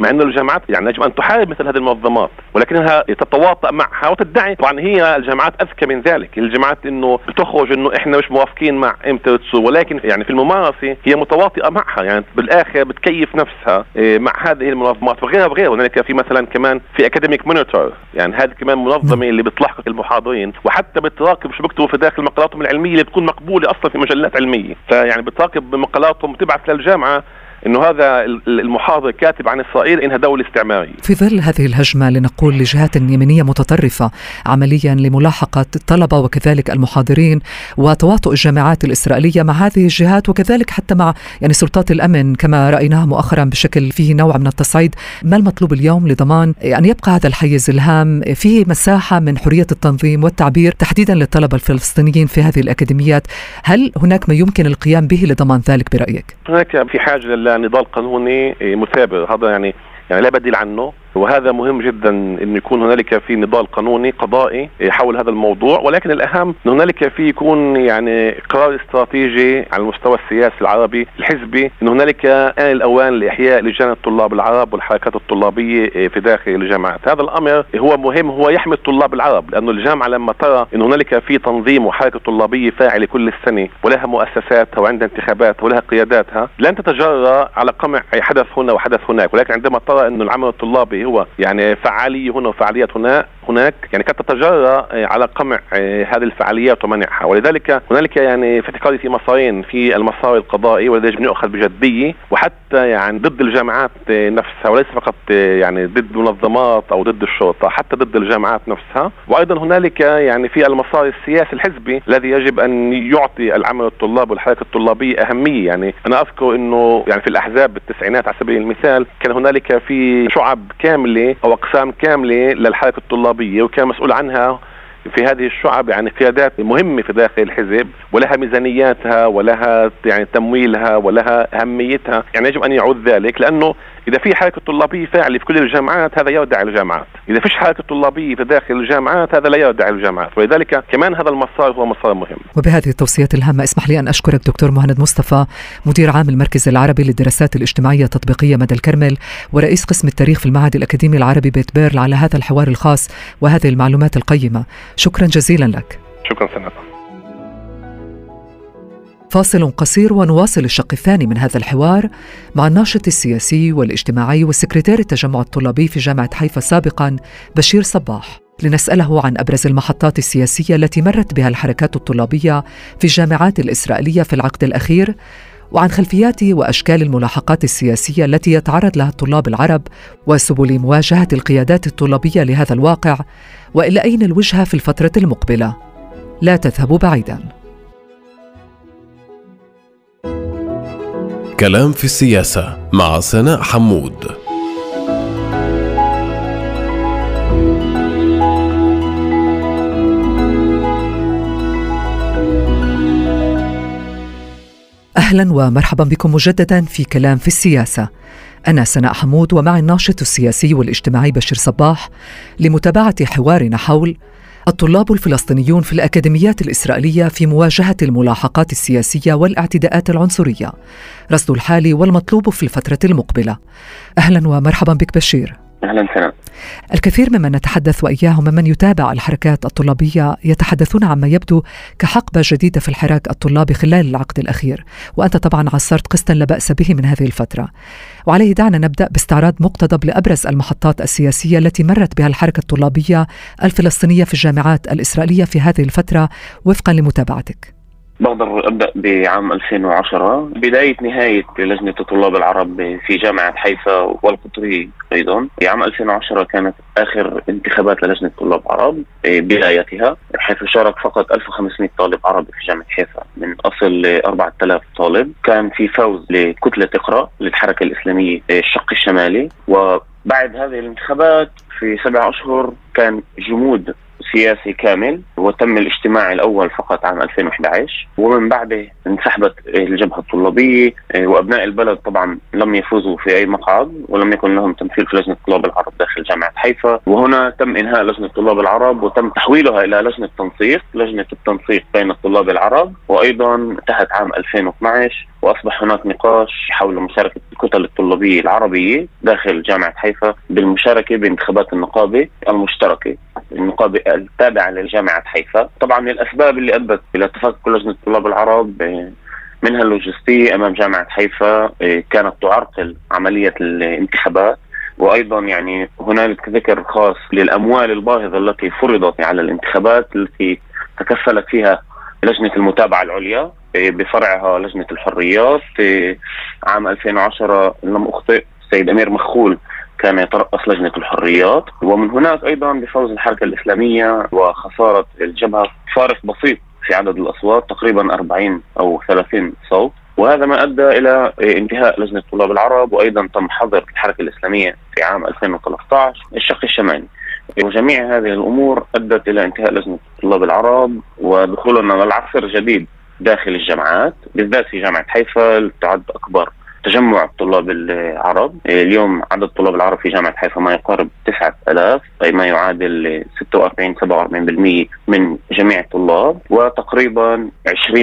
مع إنه الجامعات يعني يجب أن تحارب مثل هذه المنظمات ولكنها تتواطأ معها وتدعي طبعا هي الجامعات أذكى من ذلك. الجامعات إنه بتخرج إنه إحنا مش موافقين مع ام ولكن يعني في الممارسة هي متواطئة معها. يعني بالآخر بتكيف نفسها إيه، مع هذه المنظمات وغيرها وغيرها. هنالك في مثلا كمان في أكاديميك مونيتور يعني هذه كمان منظمة اللي بتلاحق المحاضرين وحتى بتراقب شو بيكتبوا في داخل مقالاتهم العلمية اللي بتكون مقبولة أصلا في مجلات علمية. فيعني بتراقب مقالاتهم وتبعث للجامعة إنه هذا المحاضر كاتب عن اسرائيل إنها دولة استعمارية. في ظل هذه الهجمة لنقول لجهات يمنيه متطرفة عمليا لملاحقة الطلبة وكذلك المحاضرين وتواطؤ الجامعات الإسرائيلية مع هذه الجهات وكذلك حتى مع يعني سلطات الأمن كما رأيناه مؤخرا بشكل فيه نوع من التصعيد، ما المطلوب اليوم لضمان أن يبقى هذا الحيز الهام فيه مساحة من حرية التنظيم والتعبير تحديدا للطلبة الفلسطينيين في هذه الأكاديميات، هل هناك ما يمكن القيام به لضمان ذلك برأيك؟ هناك في حاجة نضال قانوني مثابر. هذا يعني يعني لا بديل عنه. وهذا مهم جدا انه يكون هنالك في نضال قانوني قضائي حول هذا الموضوع ولكن الأهم إن هنالك في يكون يعني قرار استراتيجي على المستوى السياسي العربي الحزبي إن هنالك آن الأوان لإحياء لجان الطلاب العرب والحركات الطلابية في داخل الجامعات. هذا الأمر هو مهم هو يحمي الطلاب العرب لأنه الجامعة لما ترى إن هنالك في تنظيم وحركة طلابية فاعلة كل السنة ولها مؤسساتها وعندها انتخاباتها ولها قياداتها لن تتجرأ على قمع حدث هنا وحدث هناك. ولكن عندما ترى انه العمل الطلابي هو يعني فعالية هنا وفعاليات هناك هناك. يعني كانت تتجرى على قمع هذه الفعاليات ومنعها. ولذلك هنالك يعني في اعتقادي في مسارين في المسار القضائي ولذلك يجب يؤخذ بجدية. وحتى يعني ضد الجامعات نفسها وليس فقط يعني ضد منظمات أو ضد الشرطة حتى ضد الجامعات نفسها. وأيضا هنالك يعني في المسار السياسي الحزبي الذي يجب أن يعطي العمل الطلاب والحركة الطلابية أهمية. يعني أنا أذكر إنه يعني في الأحزاب بالتسعينات على سبيل المثال كان هنالك في شعب كاملة أو أقسام كاملة للحركه الطلابية وكان مسؤول عنها في هذه الشعب يعني قيادات مهمة في داخل الحزب ولها ميزانياتها ولها يعني تمويلها ولها أهميتها. يعني يجب أن يعود ذلك لأنه إذا في حركه طلابيه فعليه في كل الجامعات هذا يودع الجامعات. إذا فيش حركه طلابيه في داخل الجامعات هذا لا يودع الجامعات. ولذلك كمان هذا المسار هو مسار مهم. وبهذه التوصيات الهامة اسمح لي أن أشكرك دكتور مهند مصطفى مدير عام المركز العربي للدراسات الاجتماعية التطبيقية مدى الكرمل ورئيس قسم التاريخ في المعهد الأكاديمي العربي بيت بيرل على هذا الحوار الخاص وهذه المعلومات القيمة. شكرا جزيلا لك. شكرا سنة. فاصل قصير ونواصل الشق الثاني من هذا الحوار مع الناشط السياسي والاجتماعي والسكرتير التجمع الطلابي في جامعة حيفا سابقا بشير صباح. لنسأله عن أبرز المحطات السياسية التي مرت بها الحركات الطلابية في الجامعات الإسرائيلية في العقد الأخير وعن خلفيات وأشكال الملاحقات السياسية التي يتعرض لها الطلاب العرب وسبل مواجهة القيادات الطلابية لهذا الواقع وإلى أين الوجهه في الفترة المقبلة؟ لا تذهبوا بعيدا. كلام في السياسة مع سناء حمود. أهلا ومرحبا بكم مجددا في كلام في السياسة. أنا سناء حمود ومعي الناشط السياسي والإجتماعي بشير صباح لمتابعة حوارنا حول الطلاب الفلسطينيون في الأكاديميات الإسرائيلية في مواجهة الملاحقات السياسية والاعتداءات العنصرية. رصد الحال والمطلوب في الفترة المقبلة. أهلا ومرحبا بك بشير. أهلا سلام الكثير ممن نتحدث وإياهم ممن يتابع الحركات الطلابية يتحدثون عما يبدو كحقبة جديدة في الحراك الطلابي خلال العقد الأخير، وأنت طبعا عصرت قسطا لا بأس به من هذه الفترة. وعليه دعنا نبدأ باستعراض مقتضب لأبرز المحطات السياسية التي مرت بها الحركة الطلابية الفلسطينية في الجامعات الإسرائيلية في هذه الفترة وفقا لمتابعتك. بقدر أبدأ بعام 2010 بداية نهاية لجنة الطلاب العرب في جامعة حيفا والقطري أيضا. عام 2010 كانت آخر انتخابات للجنه الطلاب العرب بدايتها حيث شارك فقط 1500 طالب عربي في جامعة حيفا. من أصل 4000 طالب. كان في فوز لكتلة إقرأ للحركة الإسلامية الشق الشمالي. وبعد هذه الانتخابات في سبع أشهر كان جمود سياسي كامل. وتم الاجتماع الأول فقط عام 2011 ومن بعده انسحبت الجبهة الطلابية وأبناء البلد طبعا لم يفوزوا في أي مقعد ولم يكن لهم تمثيل في لجنة الطلاب العرب داخل جامعة حيفا. وهنا تم إنهاء لجنة الطلاب العرب وتم تحويلها إلى لجنة تنسيق لجنة التنسيق بين الطلاب العرب. وأيضا انتهت عام 2012 وأصبح هناك نقاش حول مشاركة الكتل الطلابية العربية داخل جامعة حيفا بالمشاركة بانتخابات النقابة المشتركة. النقابة التابعه لجامعة حيفا، طبعا الأسباب اللي أدت إلى تفكك لجنة الطلاب العرب منها اللوجستيه أمام جامعة حيفا كانت تعرقل عملية الانتخابات. وأيضا يعني هنالك ذكر خاص للأموال الباهظة التي فرضت على الانتخابات التي تكفلت فيها لجنة المتابعة العليا بفرعها لجنة الحريات. عام 2010 لم أخطئ السيد أمير مخول كان يترأس لجنة الحريات ومن هناك أيضا بفوز الحركة الإسلامية وخسارة الجبهة. فارق بسيط في عدد الأصوات تقريبا 40 أو 30 صوت وهذا ما أدى إلى انتهاء لجنة طلاب العرب وأيضا تم حظر الحركة الإسلامية في عام 2013 الشق الشمالي وجميع هذه الأمور أدت إلى انتهاء لجنة طلاب العرب ودخولنا للعصر جديد داخل الجامعات بالذات في جامعة حيفا تعد أكبر تجمع الطلاب العرب اليوم عدد الطلاب العرب في جامعة حيفا ما يقارب 9000 أي ما يعادل 46 47% من جميع الطلاب وتقريبا 20%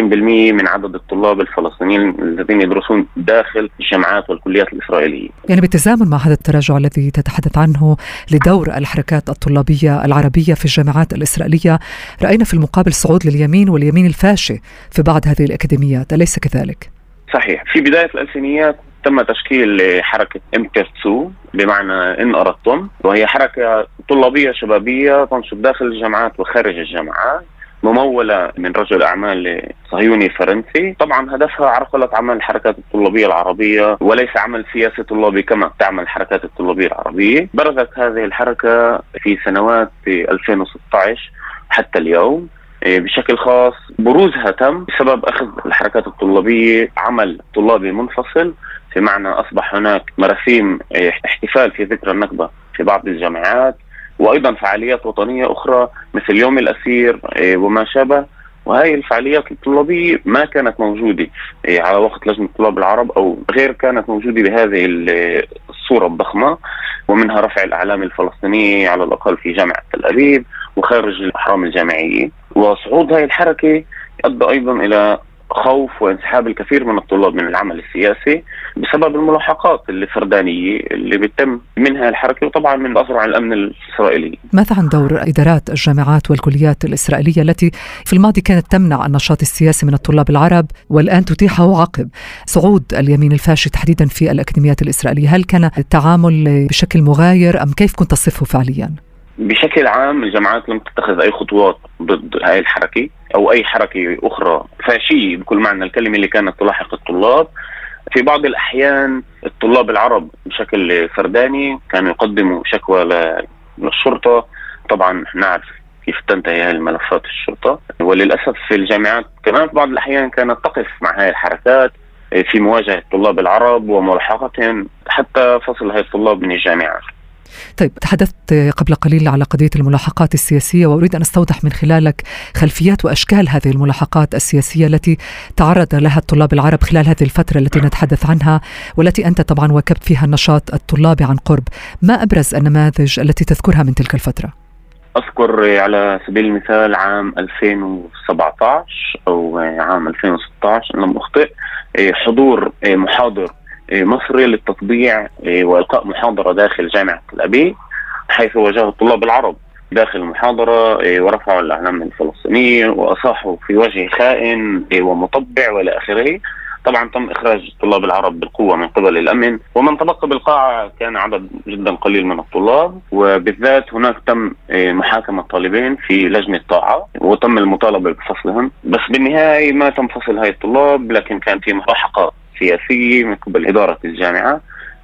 من عدد الطلاب الفلسطينيين الذين يدرسون داخل الجامعات والكليات الإسرائيلية يعني بالتزامن مع هذا التراجع الذي تتحدث عنه لدور الحركات الطلابية العربية في الجامعات الإسرائيلية رأينا في المقابل صعود لليمين واليمين الفاشي في بعض هذه الأكاديميات أليس كذلك؟ صحيح. في بداية الألفينيات تم تشكيل حركة امكرتسو بمعنى إن أردتم وهي حركة طلابية شبابية تنشط داخل الجامعات وخارج الجامعات ممولة من رجل أعمال صهيوني فرنسي. طبعا هدفها عرقلة عمل الحركات الطلابية العربية وليس عمل سياسي طلابي كما تعمل الحركات الطلابية العربية. برزت هذه الحركة في سنوات 2016 حتى اليوم. بشكل خاص بروزها تم بسبب أخذ الحركات الطلابية عمل طلابي منفصل. في معنى أصبح هناك مراسيم إيه، احتفال في ذكرى النكبة في بعض الجامعات وأيضا فعاليات وطنية أخرى مثل يوم الأسير إيه، وما شابه. وهي الفعاليات الطلابية ما كانت موجودة على وقت لجنة طلاب العرب أو غير كانت موجودة بهذه الصورة الضخمة. ومنها رفع الأعلام الفلسطينية على الأقل في جامعة تل أبيب وخارج الأحرام الجامعية. وصعود هذه الحركة ادى أيضا إلى خوف وانسحاب الكثير من الطلاب من العمل السياسي بسبب الملاحقات الفردانية اللي بتم منها الحركة وطبعا من اذرع الأمن الإسرائيلي. ماذا عن دور إدارات الجامعات والكليات الإسرائيلية التي في الماضي كانت تمنع النشاط السياسي من الطلاب العرب والآن تتيحه عقب صعود اليمين الفاشي تحديدا في الأكاديميات الإسرائيلية، هل كان التعامل بشكل مغاير أم كيف كنت تصفه فعليا؟ بشكل عام الجامعات لم تتخذ أي خطوات ضد هاي الحركة أو أي حركة أخرى فاشية بكل معنى الكلمة اللي كانت تلاحق الطلاب. في بعض الأحيان الطلاب العرب بشكل فرداني كانوا يقدموا شكوى للشرطة. طبعا نعرف كيف تنتهي هذه الملفات الشرطة. وللأسف في الجامعات كمان في بعض الأحيان كانت تقف مع هذه الحركات في مواجهة الطلاب العرب وملاحقتهم حتى فصل هذه الطلاب من الجامعات طيب تحدثت قبل قليل على قضية الملاحقات السياسية وأريد أن أستوضح من خلالك خلفيات وأشكال هذه الملاحقات السياسية التي تعرض لها الطلاب العرب خلال هذه الفترة التي نتحدث عنها والتي أنت طبعا واكبت فيها النشاط الطلابي عن قرب ما أبرز النماذج التي تذكرها من تلك الفترة؟ أذكر على سبيل المثال عام 2017 أو عام 2016 ان لم أخطئ حضور محاضر إيه، مصري للتطبيع إيه، وإلقاء محاضرة داخل جامعة الابي حيث واجهوا الطلاب العرب داخل المحاضرة إيه، ورفعوا الأعلام الفلسطينية وأصاحوا في وجه خائن ومطبع وإلى آخره. طبعا تم إخراج الطلاب العرب بالقوة من قبل الأمن ومن تبقى بالقاعة كان عدد جدا قليل من الطلاب وبالذات هناك تم محاكمة الطالبين في لجنة طاعة وتم المطالبة بفصلهم. بس بالنهاية ما تم فصل هاي الطلاب لكن كان في ملاحقات سياسية من قبل إدارة الجامعة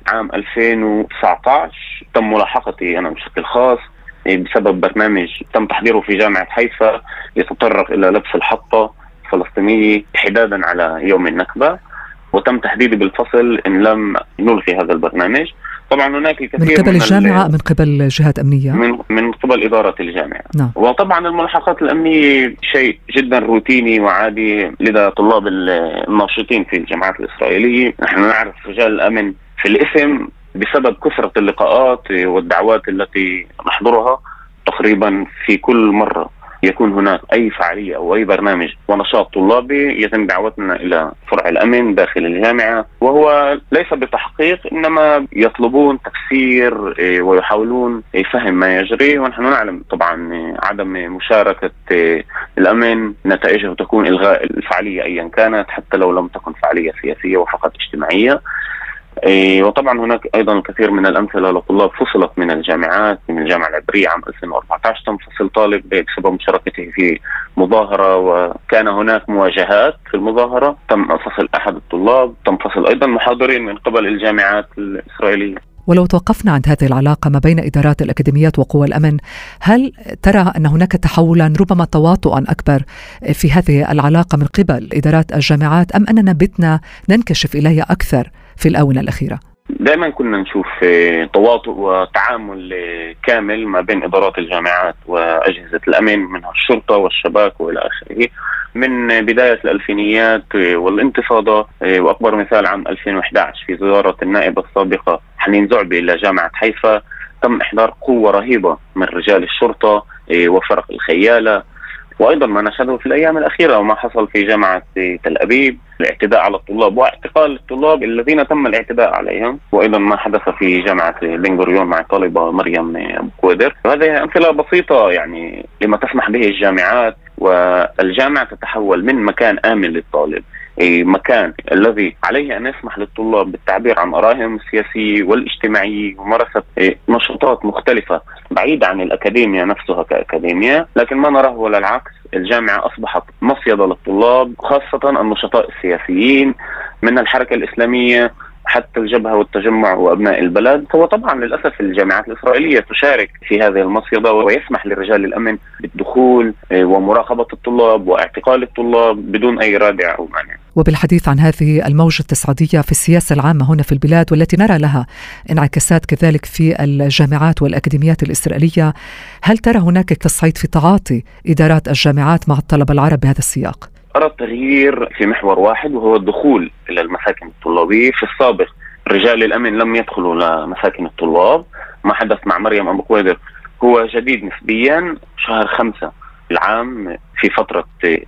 عام 2019 تم ملاحقتي أنا بشكل خاص بسبب برنامج تم تحضيره في جامعة حيفا يتطرق إلى لبس الحطة الفلسطينية حدادا على يوم النكبة. وتم تهديدي بالفصل إن لم نلغي هذا البرنامج. طبعا هناك الكثير من قبل من الجامعة من قبل جهات أمنية؟ من من قبل إدارة الجامعة. نعم. وطبعا الملاحقات الأمنية شيء جدا روتيني وعادي لدى طلاب الناشطين في الجامعات الإسرائيلية. نحن نعرف رجال الأمن في الإسم بسبب كثرة اللقاءات والدعوات التي نحضرها تقريبا في كل مرة. يكون هناك أي فعالية أو أي برنامج ونشاط طلابي يتم دعوتنا إلى فرع الأمن داخل الجامعة وهو ليس بتحقيق إنما يطلبون تفسير إيه، ويحاولون فهم ما يجري ونحن نعلم طبعا عدم مشاركة إيه، الأمن نتائجه تكون إلغاء الفعالية ايا كانت حتى لو لم تكن فعالية سياسية وفقط اجتماعية. إيه، وطبعا هناك أيضا الكثير من الأمثلة لطلاب فصلت من الجامعات من الجامعة العبرية عام 2014 تم فصل طالب بسبب مشاركته في مظاهرة وكان هناك مواجهات في المظاهرة. تم فصل أحد الطلاب تم فصل أيضا محاضرين من قبل الجامعات الإسرائيلية. ولو توقفنا عند هذه العلاقة ما بين إدارات الأكاديميات وقوى الأمن، هل ترى أن هناك تحولا ربما تواطؤا أكبر في هذه العلاقة من قبل إدارات الجامعات أم أننا بتنا ننكشف إليها أكثر في الآونة الأخيرة؟ دائما كنا نشوف تواطؤ وتعامل كامل ما بين إدارات الجامعات وأجهزة الامن منها الشرطه والشباك وإلى آخره. من بداية الألفينيات والانتفاضة وأكبر مثال عام 2011 في زيارة النائبة السابقة حنين زعبي إلى جامعة حيفا تم إحضار قوة رهيبة من رجال الشرطة وفرق الخيالة. وأيضا ما نشهده في الأيام الأخيرة وما حصل في جامعة تل أبيب الاعتداء على الطلاب واعتقال الطلاب الذين تم الاعتداء عليهم وأيضا ما حدث في جامعة بن غوريون مع الطالبه مريم أبو كويدر وهذه أمثلة بسيطة يعني لما تسمح به الجامعات والجامعة تتحول من مكان آمن للطالب. مكان الذي عليه أن يسمح للطلاب بالتعبير عن ارائهم السياسيه والاجتماعيه وممارسة نشاطات مختلفة بعيدة عن الاكاديميا نفسها كاكاديميا، لكن ما نراه ولا العكس، الجامعة أصبحت مصيدة للطلاب خاصة النشطاء السياسيين من الحركة الإسلامية حتى الجبهة والتجمع وأبناء البلد هو طبعا للأسف الجامعات الإسرائيلية تشارك في هذه المصيده ويسمح لرجال الأمن بالدخول آه، ومراقبة الطلاب واعتقال الطلاب بدون أي رادع أو مانع. وبالحديث عن هذه الموجة التصعيدية في السياسة العامة هنا في البلاد والتي نرى لها انعكاسات كذلك في الجامعات والأكاديميات الإسرائيلية هل ترى هناك تصعيد في تعاطي إدارات الجامعات مع الطلبة العرب بهذا السياق؟ أرى التغيير في محور واحد وهو الدخول إلى المساكن الطلابية في السابق. رجال الأمن لم يدخلوا لمساكن الطلاب. ما حدث مع مريم أبو قويدر هو جديد نسبيا. شهر خمسة العام في فترة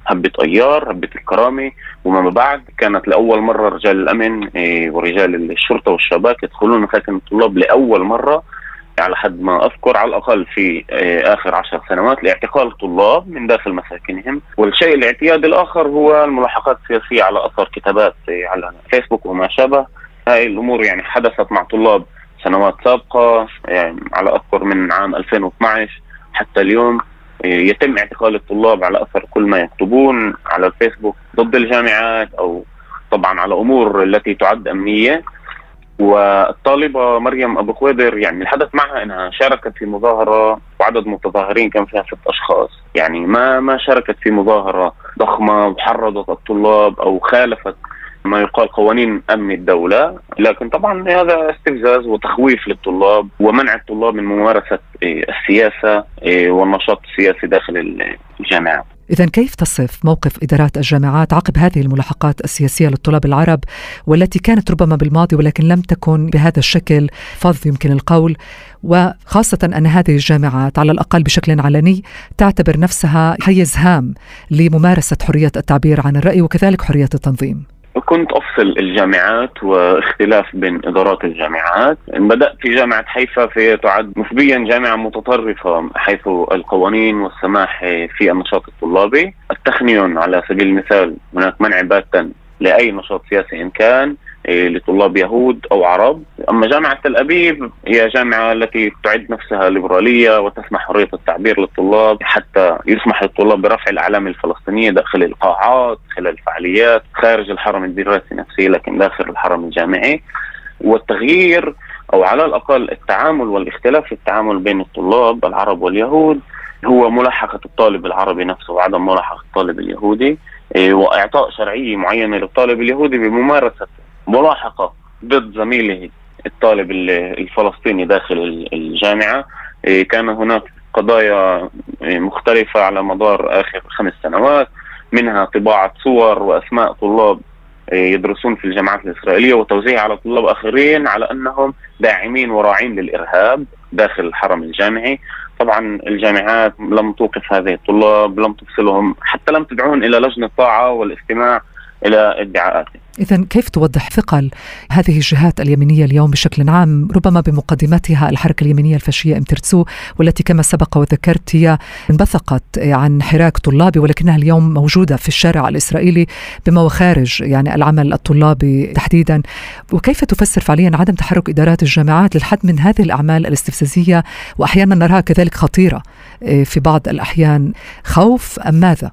هبة أيار هبة الكرامة. وما بعد كانت لأول مرة رجال الأمن إيه، ورجال الشرطة والشباك يدخلون مساكن الطلاب لأول مرة. على حد ما أذكر على الأقل في آه، آخر عشر سنوات لاعتقال الطلاب من داخل مساكنهم، والشيء الاعتيادي الآخر هو الملاحقات السياسية على أثر كتابات على فيسبوك وما شابه، هاي الأمور يعني حدثت مع طلاب سنوات سابقة يعني على أذكر من عام 2012 حتى اليوم. آه، يتم اعتقال الطلاب على أثر كل ما يكتبون على الفيسبوك ضد الجامعات أو طبعا على أمور التي تعد أمنية. والطالبة مريم أبو خويدر يعني الحدث معها إنها شاركت في مظاهرة وعدد متظاهرين كان فيها ست أشخاص يعني ما ما شاركت في مظاهرة ضخمة وحرضت الطلاب أو خالفت ما يقال قوانين أمن الدولة، لكن طبعا هذا استفزاز وتخويف للطلاب ومنع الطلاب من ممارسة إيه، السياسة إيه، والنشاط السياسي داخل الجامعات. إذا كيف تصف موقف إدارات الجامعات عقب هذه الملاحقات السياسية للطلاب العرب والتي كانت ربما بالماضي ولكن لم تكن بهذا الشكل فظ يمكن القول؟ وخاصة أن هذه الجامعات على الأقل بشكل علني تعتبر نفسها حيز هام لممارسة حرية التعبير عن الرأي وكذلك حرية التنظيم. كنت أفصل الجامعات واختلاف بين إدارات الجامعات، بدأت في جامعة حيفا في تعد نسبيا جامعة متطرفة حيث القوانين والسماح في النشاط الطلابي، التخنيون على سبيل المثال هناك منع باتا لأي نشاط سياسي إن كان إيه، لطلاب يهود أو عرب، أما جامعة تل أبيب هي جامعة التي تعد نفسها ليبرالية وتسمح حرية التعبير للطلاب حتى يسمح للطلاب برفع الأعلام الفلسطينية داخل القاعات خلال الفعاليات خارج الحرم الدراسي نفسه لكن داخل الحرم الجامعي. والتغيير أو على الأقل التعامل والاختلاف في التعامل بين الطلاب العرب واليهود هو ملاحقة الطالب العربي نفسه وعدم ملاحقة الطالب اليهودي إيه، وإعطاء شرعية معينة للطالب اليهودي بممارسة ملاحقة ضد زميله الطالب الفلسطيني داخل الجامعة إيه، كان هناك قضايا إيه، مختلفة على مدار آخر خمس سنوات منها طباعة صور وأسماء طلاب إيه، يدرسون في الجامعات الإسرائيلية وتوزيعها على طلاب آخرين على أنهم داعمين وراعين للإرهاب داخل الحرم الجامعي. طبعا الجامعات لم توقف هذه الطلاب لم تفصلهم حتى لم تدعون إلى لجنة طاعة والاستماع إلى ادعاءاتهم إذا كيف توضح ثقل هذه الجهات اليمينية اليوم بشكل عام ربما بمقدمتها الحركة اليمينية الفاشية امترتسو والتي كما سبق وذكرت هي انبثقت عن حراك طلابي ولكنها اليوم موجودة في الشارع الإسرائيلي بما وخارج يعني العمل الطلابي تحديدا. وكيف تفسر فعليا عدم تحرك إدارات الجامعات للحد من هذه الأعمال الاستفزازية؟ وأحيانا نراها كذلك خطيرة آه، في بعض الأحيان. خوف أم ماذا؟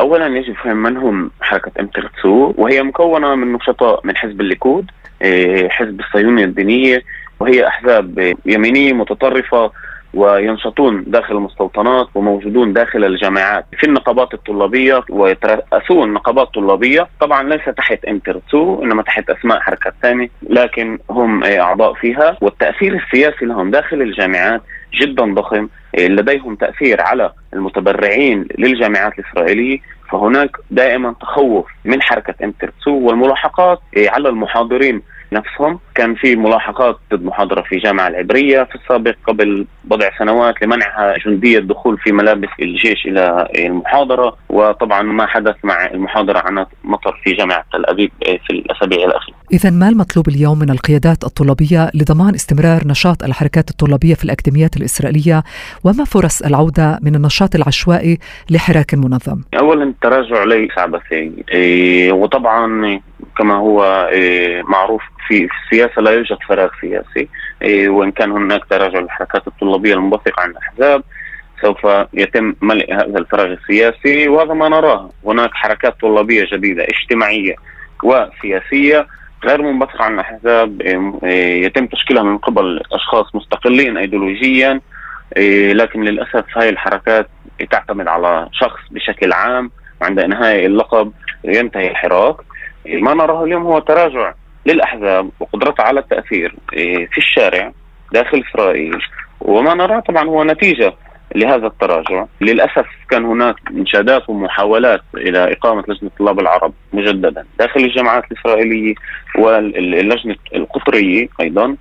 اولا يجب فهم من هم حركه إم ترتسو وهي مكونة من نشطاء من حزب الليكود إيه، حزب الصهيونيه الدينيه وهي أحزاب يمينية متطرفة وينشطون داخل المستوطنات وموجودون داخل الجامعات في النقابات الطلابية ويترأسون نقابات طلابية. طبعا ليس تحت امترتسو إنما تحت أسماء حركات ثانية لكن هم أعضاء فيها. والتأثير السياسي لهم داخل الجامعات جدا ضخم. لديهم تأثير على المتبرعين للجامعات الإسرائيلية فهناك دائما تخوف من حركة امترتسو والملاحقات على المحاضرين نفسهم. كان في ملاحقات ضد محاضرة في جامعة العبرية في السابق قبل بضع سنوات لمنعها جندية الدخول في ملابس الجيش إلى المحاضرة. وطبعا ما حدث مع المحاضرة عن مطر في جامعة تل أبيب في الأسابيع الأخيرة. إذا ما المطلوب اليوم من القيادات الطلابية لضمان استمرار نشاط الحركات الطلابية في الأكاديميات الإسرائيلية؟ وما فرص العودة من النشاط العشوائي لحراك منظم؟ أولا التراجع ليس عبثي. إيه وطبعا كما هو إيه معروف في السياسة لا يوجد فراغ سياسي. إيه وإن كان هناك تراجع للحركات الطلابية المنبثقة عن الأحزاب سوف يتم ملء هذا الفراغ السياسي. وهذا ما نراه. هناك حركات طلابية جديدة اجتماعية وسياسية غير منبثقة عن الأحزاب. إيه، يتم تشكيلها من قبل أشخاص مستقلين أيديولوجيا. لكن للأسف هاي الحركات تعتمد على شخص بشكل عام وعند إنهاء اللقب ينتهي الحراك. ما نراه اليوم هو تراجع للأحزاب وقدرتها على التأثير في الشارع داخل إسرائيل. وما نراه طبعا هو نتيجة لهذا التراجع. للأسف كان هناك إنشادات ومحاولات إلى إقامة لجنة طلاب العرب مجددا داخل الجامعات الإسرائيلية واللجنة القطرية أيضا.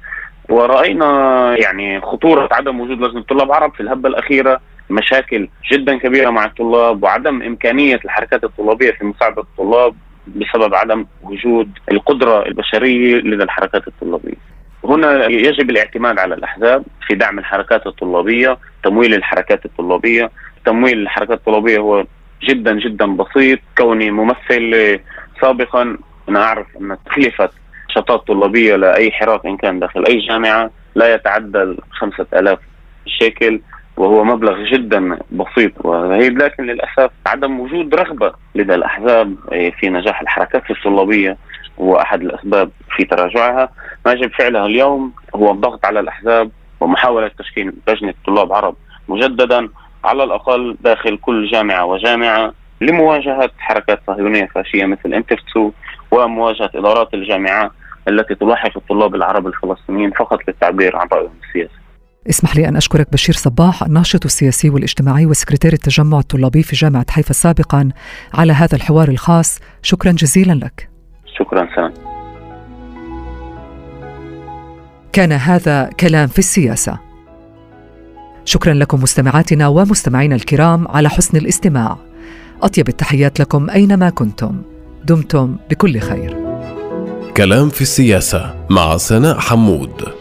ورأينا يعني خطورة عدم وجود لجنة طلاب عرب في الهبة الأخيرة مشاكل جدا كبيرة مع الطلاب وعدم إمكانية الحركات الطلابية في مساعدة الطلاب. بسبب عدم وجود القدرة البشرية لدى الحركات الطلابية. هنا يجب الاعتماد على الأحزاب في دعم الحركات الطلابية تمويل الحركات الطلابية. تمويل الحركات الطلابية هو جدا جدا بسيط. كوني ممثل سابقا أنا أعرف أن تكلفة نشاطات طلابية لأي حراك إن كان داخل أي جامعة لا يتعدى خمسة ألاف شيكل. وهو مبلغ جدا بسيط وهي لكن للأسف عدم وجود رغبة لدى الأحزاب في نجاح الحركات الطلابيه هو أحد الأسباب في تراجعها، ما يجب فعلها اليوم هو الضغط على الأحزاب ومحاولة تشكيل لجنة طلاب عرب مجددا على الأقل داخل كل جامعة وجامعة لمواجهة حركات صهيونية فاشية مثل إنتفتسو ومواجهة إدارات الجامعات التي تلاحق الطلاب العرب الفلسطينيين فقط للتعبير عن رأيهم السياسي. اسمح لي أن أشكرك بشير صباح الناشط السياسي والاجتماعي وسكرتير التجمع الطلابي في جامعة حيفا سابقا على هذا الحوار الخاص. شكرا جزيلا لك. شكرا سلام. كان هذا كلام في السياسة. شكرا لكم مستمعاتنا ومستمعينا الكرام على حسن الاستماع. أطيب التحيات لكم أينما كنتم. دمتم بكل خير. كلام في السياسة مع سناء حمود.